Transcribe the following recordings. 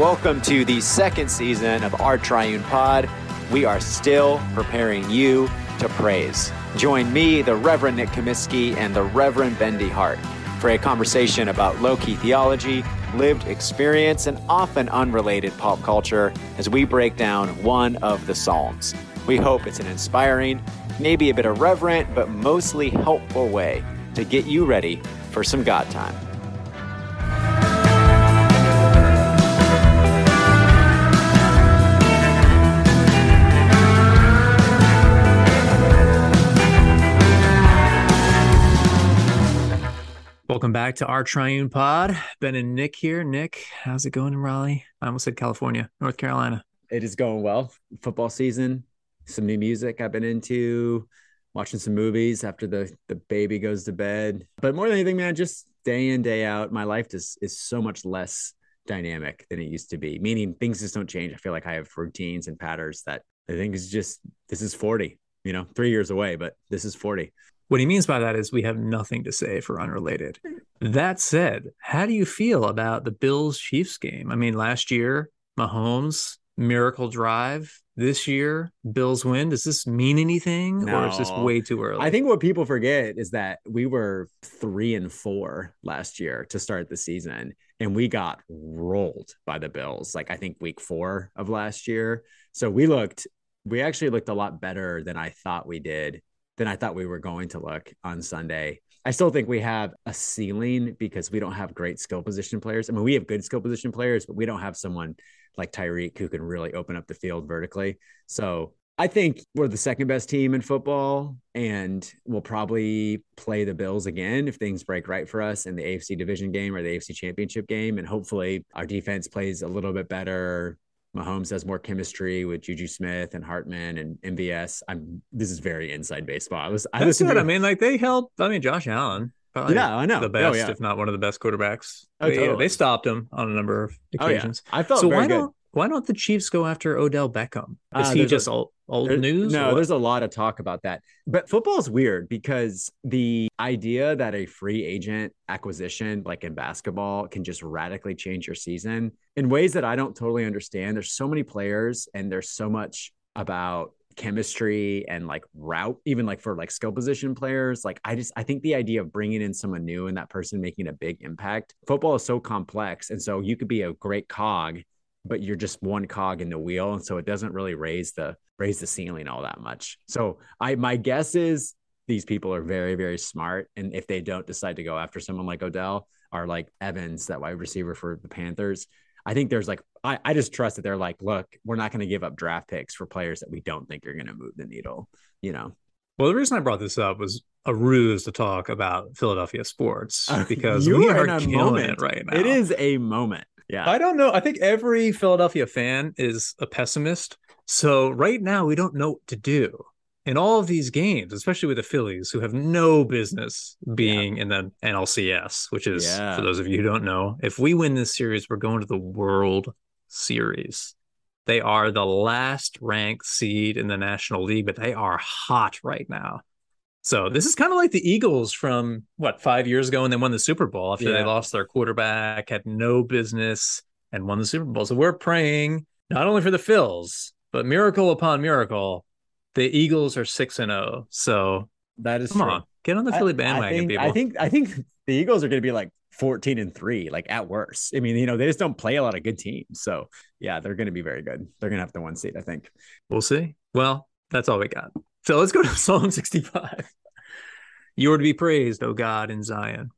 welcome to the second season of our Triune Pod. We are still preparing you to praise. Join me, the Reverend Nick Comiskey, and the Reverend Ben DeHart for a conversation about low key theology, lived experience, and often unrelated pop culture as we break down one of the Psalms. We hope it's an inspiring, maybe a bit irreverent, but mostly helpful way to get you ready for some God time. Welcome back to our Triune Pod. Ben and Nick here. Nick, how's it going in Raleigh? I almost said California, North Carolina. It is going well. Football season, some new music I've been into, watching some movies after the the baby goes to bed. But more than anything, man, just day in day out, my life just is so much less dynamic than it used to be. Meaning things just don't change. I feel like I have routines and patterns that I think is just this is forty. You know, three years away, but this is forty. What he means by that is we have nothing to say for unrelated. That said, how do you feel about the Bills Chiefs game? I mean, last year, Mahomes, miracle drive. This year, Bills win. Does this mean anything No. or is this way too early? I think what people forget is that we were three and four last year to start the season, and we got rolled by the Bills. Like I think week four of last year. So we looked, we actually looked a lot better than I thought we did, than I thought we were going to look on Sunday. I still think we have a ceiling because we don't have great skill position players. I mean, we have good skill position players, but we don't have someone like Tyreek who can really open up the field vertically. So I think we're the second best team in football, and we'll probably play the Bills again if things break right for us in the AFC division game or the AFC championship game. And hopefully our defense plays a little bit better. Mahomes has more chemistry with Juju Smith and Hardman and MVS. I'm this is very inside baseball. I was I That's to I mean, like they help. I mean, Josh Allen, probably Yeah, I know. the Oh, best, yeah. if not one of the best quarterbacks. Oh, they, totally. they stopped him on a number of oh yeah, occasions. I felt so very good. Why don't the Chiefs go after Odell Beckham? Is Uh, he there's a- just old, old news? No, there's a lot of talk about that. But football is weird because the idea that a free agent acquisition, like in basketball, can just radically change your season in ways that I don't totally understand. There's so many players and there's so much about chemistry and like route even like for like skill position players like i just i think the idea of bringing in someone new and that person making a big impact football is so complex and so you could be a great cog but you're just one cog in the wheel and so it doesn't really raise the raise the ceiling all that much so i my guess is these people are very very smart and if they don't decide to go after someone like odell or like evans that wide receiver for the panthers i think there's like i, I just trust that they're like look we're not going to give up draft picks for players that we don't think are going to move the needle you know Well, the reason I brought this up was a ruse to talk about Philadelphia sports Uh, because you we are are in a killing moment. it right now. it is a moment yeah I don't know. I think every Philadelphia fan is a pessimist. So right now we don't know what to do in all of these games, especially with the Phillies, who have no business being in the NLCS, which is Yeah. for those of you who don't know, if we win this series, we're going to the World Series. They are the last ranked seed in the National League, but they are hot right now. So this is kind of like the Eagles from what five years ago when they won the Super Bowl after they lost their quarterback, had no business, and won the Super Bowl. So we're praying not only for the Phils, but miracle upon miracle, the Eagles are six and zero. So that is come true. on, get on the Philly bandwagon, I think, people. I think I think the Eagles are going to be like 14 and 3 like at worst. I mean, you know, they just don't play a lot of good teams. So, yeah, they're going to be very good. They're going to have the one seed, I think. We'll see. Well, that's all we got. So let's go to Psalm 65. You are to be praised, O God, in Zion.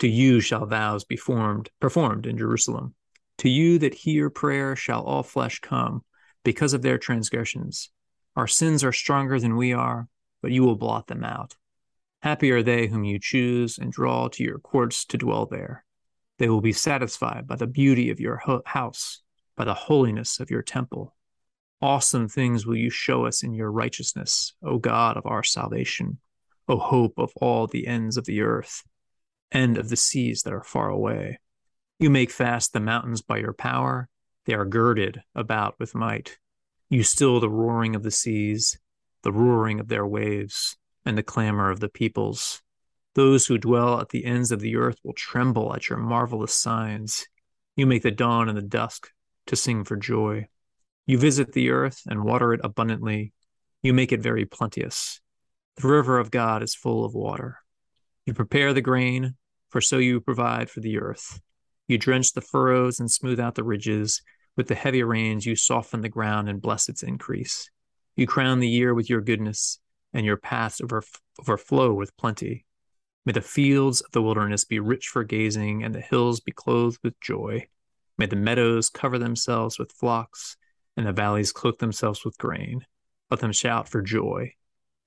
To you shall vows be formed, performed in Jerusalem. To you that hear prayer shall all flesh come, because of their transgressions. Our sins are stronger than we are, but you will blot them out. Happy are they whom you choose and draw to your courts to dwell there. They will be satisfied by the beauty of your house, by the holiness of your temple. Awesome things will you show us in your righteousness, O God of our salvation, O hope of all the ends of the earth, end of the seas that are far away. You make fast the mountains by your power, they are girded about with might. You still the roaring of the seas, the roaring of their waves, and the clamor of the peoples. Those who dwell at the ends of the earth will tremble at your marvelous signs. You make the dawn and the dusk to sing for joy. You visit the earth and water it abundantly. You make it very plenteous. The river of God is full of water. You prepare the grain, for so you provide for the earth. You drench the furrows and smooth out the ridges. With the heavy rains, you soften the ground and bless its increase. You crown the year with your goodness, and your paths overflow with plenty. May the fields of the wilderness be rich for gazing, and the hills be clothed with joy. May the meadows cover themselves with flocks, and the valleys cloak themselves with grain. Let them shout for joy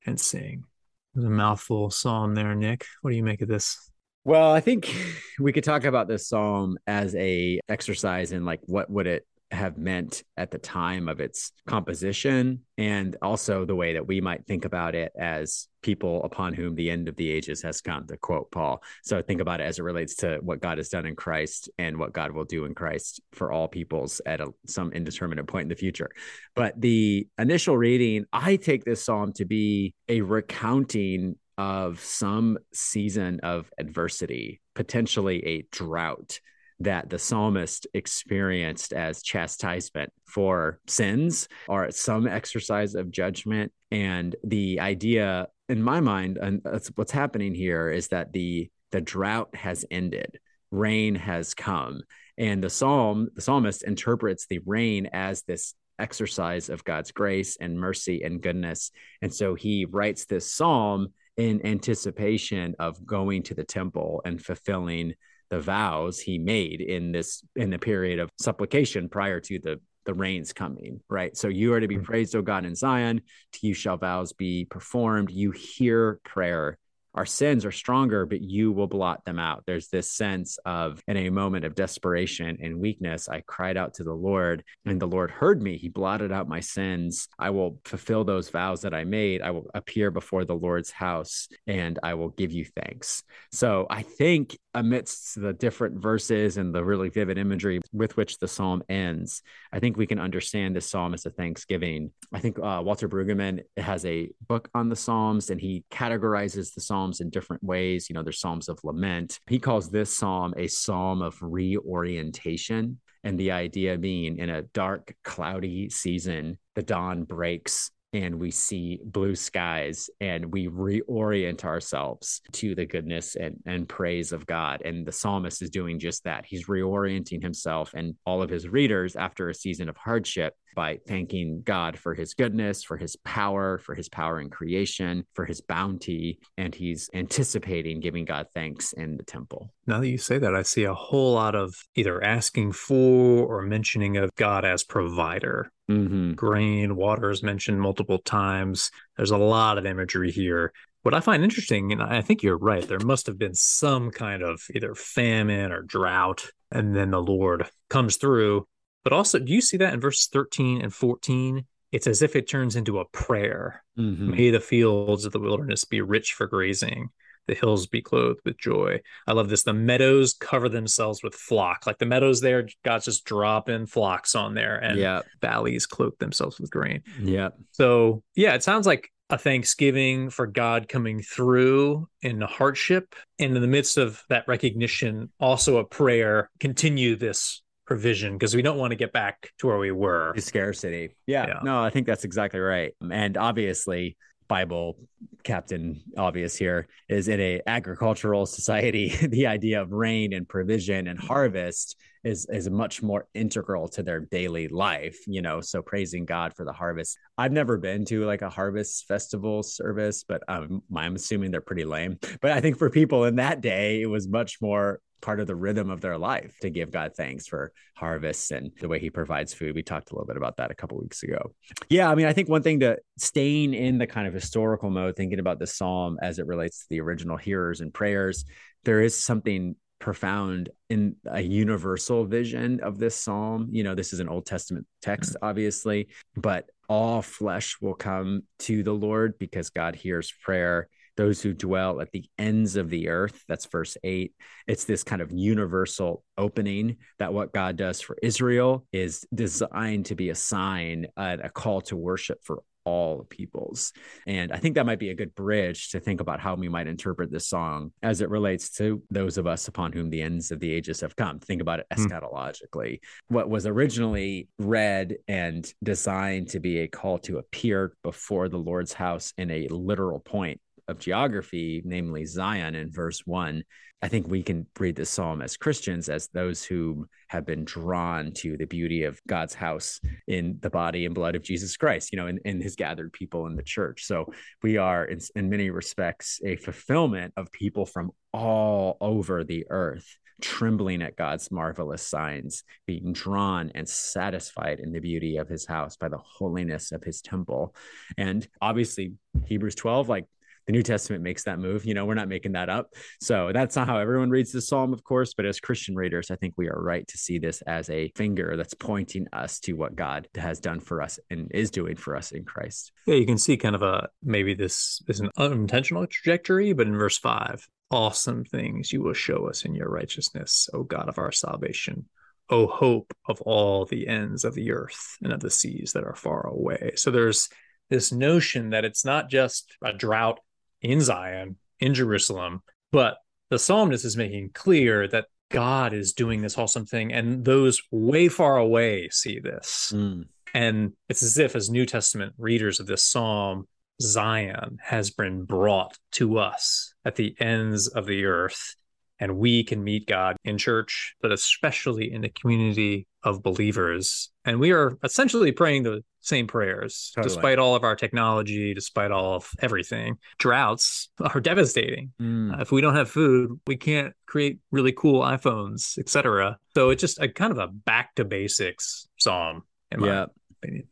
and sing. There's a mouthful psalm there, Nick. What do you make of this? Well, I think we could talk about this psalm as a exercise in like what would it have meant at the time of its composition and also the way that we might think about it as people upon whom the end of the ages has come to quote paul. So think about it as it relates to what god has done in christ and what god will do in christ for all peoples at a, some indeterminate point in the future. But the initial reading i take this psalm to be a recounting of some season of adversity potentially a drought that the psalmist experienced as chastisement for sins or some exercise of judgment. And the idea, in my mind, and that's what's happening here is that the the drought has ended, rain has come, and the psalm, the psalmist interprets the rain as this exercise of God's grace and mercy and goodness. And so he writes this psalm in anticipation of going to the temple and fulfilling the vows he made in this in the period of supplication prior to the the rains coming, right? So you are to be mm-hmm. praised, O God, in Zion. To you shall vows be performed. You hear prayer our sins are stronger, but you will blot them out. There's this sense of, in a moment of desperation and weakness, I cried out to the Lord, and the Lord heard me. He blotted out my sins. I will fulfill those vows that I made. I will appear before the Lord's house, and I will give you thanks. So I think amidst the different verses and the really vivid imagery with which the psalm ends, I think we can understand this psalm as a thanksgiving. I think uh, Walter Brueggemann has a book on the psalms, and he categorizes the psalm psalms in different ways. You know, there's psalms of lament. He calls this psalm a psalm of reorientation. And the idea being in a dark, cloudy season, the dawn breaks and we see blue skies and we reorient ourselves to the goodness and, and praise of God. And the psalmist is doing just that. He's reorienting himself and all of his readers after a season of hardship by thanking God for his goodness, for his power, for his power in creation, for his bounty. And he's anticipating giving God thanks in the temple. Now that you say that, I see a whole lot of either asking for or mentioning of God as provider. Mm-hmm. Grain, water is mentioned multiple times. There's a lot of imagery here. What I find interesting, and I think you're right, there must have been some kind of either famine or drought, and then the Lord comes through but also, do you see that in verses 13 and 14? It's as if it turns into a prayer. Mm-hmm. May the fields of the wilderness be rich for grazing, the hills be clothed with joy. I love this. The meadows cover themselves with flock. Like the meadows there, God's just dropping flocks on there, and yep. valleys cloak themselves with grain. Yeah. So, yeah, it sounds like a thanksgiving for God coming through in hardship. And in the midst of that recognition, also a prayer, continue this provision because we don't want to get back to where we were. The scarcity. Yeah, yeah. No, I think that's exactly right. And obviously, Bible captain obvious here is in a agricultural society. The idea of rain and provision and harvest is is much more integral to their daily life you know so praising god for the harvest. I've never been to like a harvest festival service but um, i'm assuming they're pretty lame. But i think for people in that day it was much more part of the rhythm of their life to give God thanks for harvests and the way he provides food. We talked a little bit about that a couple weeks ago. Yeah, I mean, I think one thing to staying in the kind of historical mode, thinking about the psalm as it relates to the original hearers and prayers, there is something profound in a universal vision of this psalm. You know, this is an Old Testament text, mm. obviously, but all flesh will come to the Lord because God hears prayer those who dwell at the ends of the earth. That's verse eight. It's this kind of universal opening that what God does for Israel is designed to be a sign and a call to worship for all peoples. And I think that might be a good bridge to think about how we might interpret this song as it relates to those of us upon whom the ends of the ages have come. Think about it hmm. eschatologically. What was originally read and designed to be a call to appear before the Lord's house in a literal point of geography, namely Zion in verse one, I think we can read this psalm as Christians, as those who have been drawn to the beauty of God's house in the body and blood of Jesus Christ, you know, in, in his gathered people in the church. So we are, in, in many respects, a fulfillment of people from all over the earth trembling at God's marvelous signs, being drawn and satisfied in the beauty of his house by the holiness of his temple. And obviously, Hebrews 12, like the New Testament makes that move. You know, we're not making that up. So that's not how everyone reads the psalm, of course. But as Christian readers, I think we are right to see this as a finger that's pointing us to what God has done for us and is doing for us in Christ. Yeah, you can see kind of a maybe this is an unintentional trajectory, but in verse five, awesome things you will show us in your righteousness, O God of our salvation. O hope of all the ends of the earth and of the seas that are far away. So there's this notion that it's not just a drought in Zion, in Jerusalem. But the psalmist is making clear that God is doing this awesome thing, and those way far away see this. Mm. And it's as if, as New Testament readers of this psalm, Zion has been brought to us at the ends of the earth and we can meet God in church, but especially in the community of believers. And we are essentially praying the same prayers, totally. despite all of our technology, despite all of everything. Droughts are devastating. Mm. Uh, if we don't have food, we can't create really cool iPhones, etc. So it's just a kind of a back to basics psalm, in yeah. my opinion.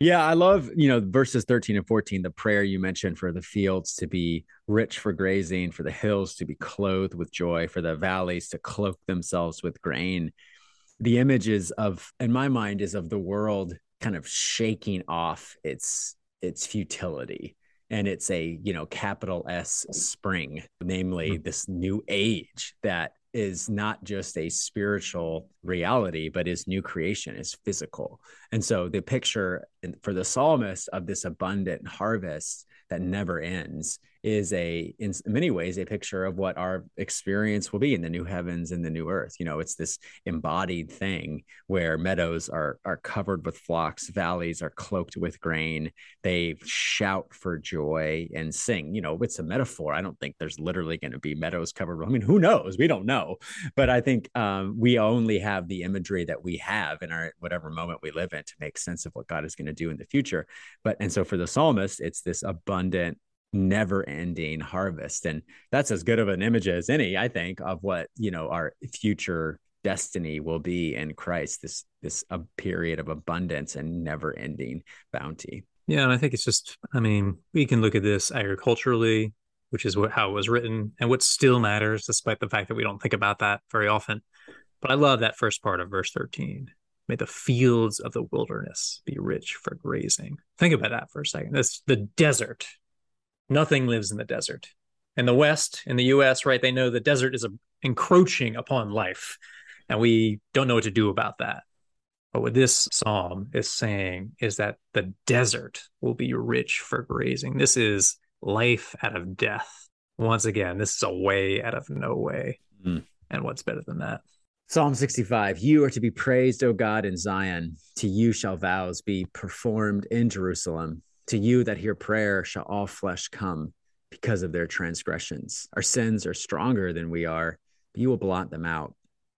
Yeah, I love, you know, verses 13 and 14, the prayer you mentioned for the fields to be rich for grazing, for the hills to be clothed with joy, for the valleys to cloak themselves with grain. The images of, in my mind, is of the world kind of shaking off its its futility and it's a you know capital s spring namely mm-hmm. this new age that is not just a spiritual reality, but is new creation, is physical. And so the picture for the psalmist of this abundant harvest that never ends is a in many ways a picture of what our experience will be in the new heavens and the new earth. You know it's this embodied thing where meadows are are covered with flocks valleys are cloaked with grain they shout for joy and sing. You know it's a metaphor. I don't think there's literally going to be meadows covered i mean who knows? We don't know. But i think um, we only have the imagery that we have in our whatever moment we live in to make sense of what god is going to do in the future. But and so for the psalmist it's this abundant never ending harvest and that's as good of an image as any i think of what you know our future destiny will be in christ this this a period of abundance and never ending bounty yeah and i think it's just i mean we can look at this agriculturally which is what how it was written and what still matters despite the fact that we don't think about that very often but i love that first part of verse 13 May the fields of the wilderness be rich for grazing. Think about that for a second. That's the desert Nothing lives in the desert. In the West, in the US, right, they know the desert is a, encroaching upon life, and we don't know what to do about that. But what this psalm is saying is that the desert will be rich for grazing. This is life out of death. Once again, this is a way out of no way. Mm. And what's better than that? Psalm 65 You are to be praised, O God, in Zion. To you shall vows be performed in Jerusalem. To you that hear prayer shall all flesh come because of their transgressions. Our sins are stronger than we are, but you will blot them out.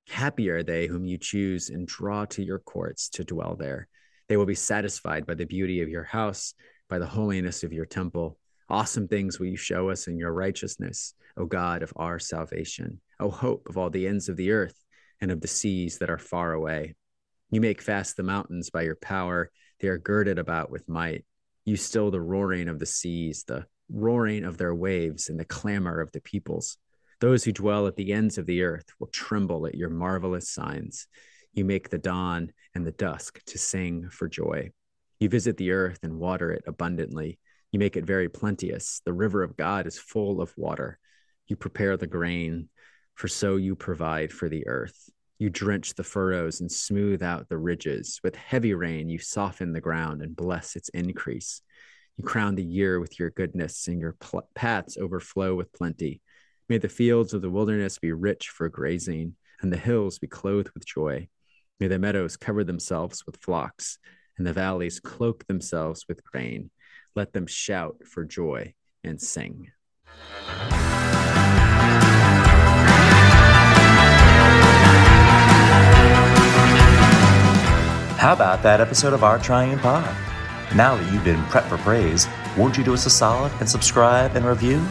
Happy are they whom you choose and draw to your courts to dwell there. They will be satisfied by the beauty of your house, by the holiness of your temple. Awesome things will you show us in your righteousness, O God of our salvation, O hope of all the ends of the earth and of the seas that are far away. You make fast the mountains by your power, they are girded about with might. You still the roaring of the seas, the roaring of their waves, and the clamor of the peoples. Those who dwell at the ends of the earth will tremble at your marvelous signs. You make the dawn and the dusk to sing for joy. You visit the earth and water it abundantly. You make it very plenteous. The river of God is full of water. You prepare the grain, for so you provide for the earth. You drench the furrows and smooth out the ridges. With heavy rain, you soften the ground and bless its increase. You crown the year with your goodness, and your pl- paths overflow with plenty. May the fields of the wilderness be rich for grazing, and the hills be clothed with joy. May the meadows cover themselves with flocks, and the valleys cloak themselves with grain. Let them shout for joy and sing. How about that episode of Our Triune Pod? Now that you've been prepped for praise, won't you do us a solid and subscribe and review?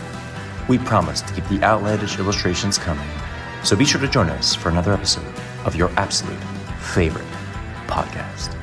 We promise to keep the outlandish illustrations coming. So be sure to join us for another episode of your absolute favorite podcast.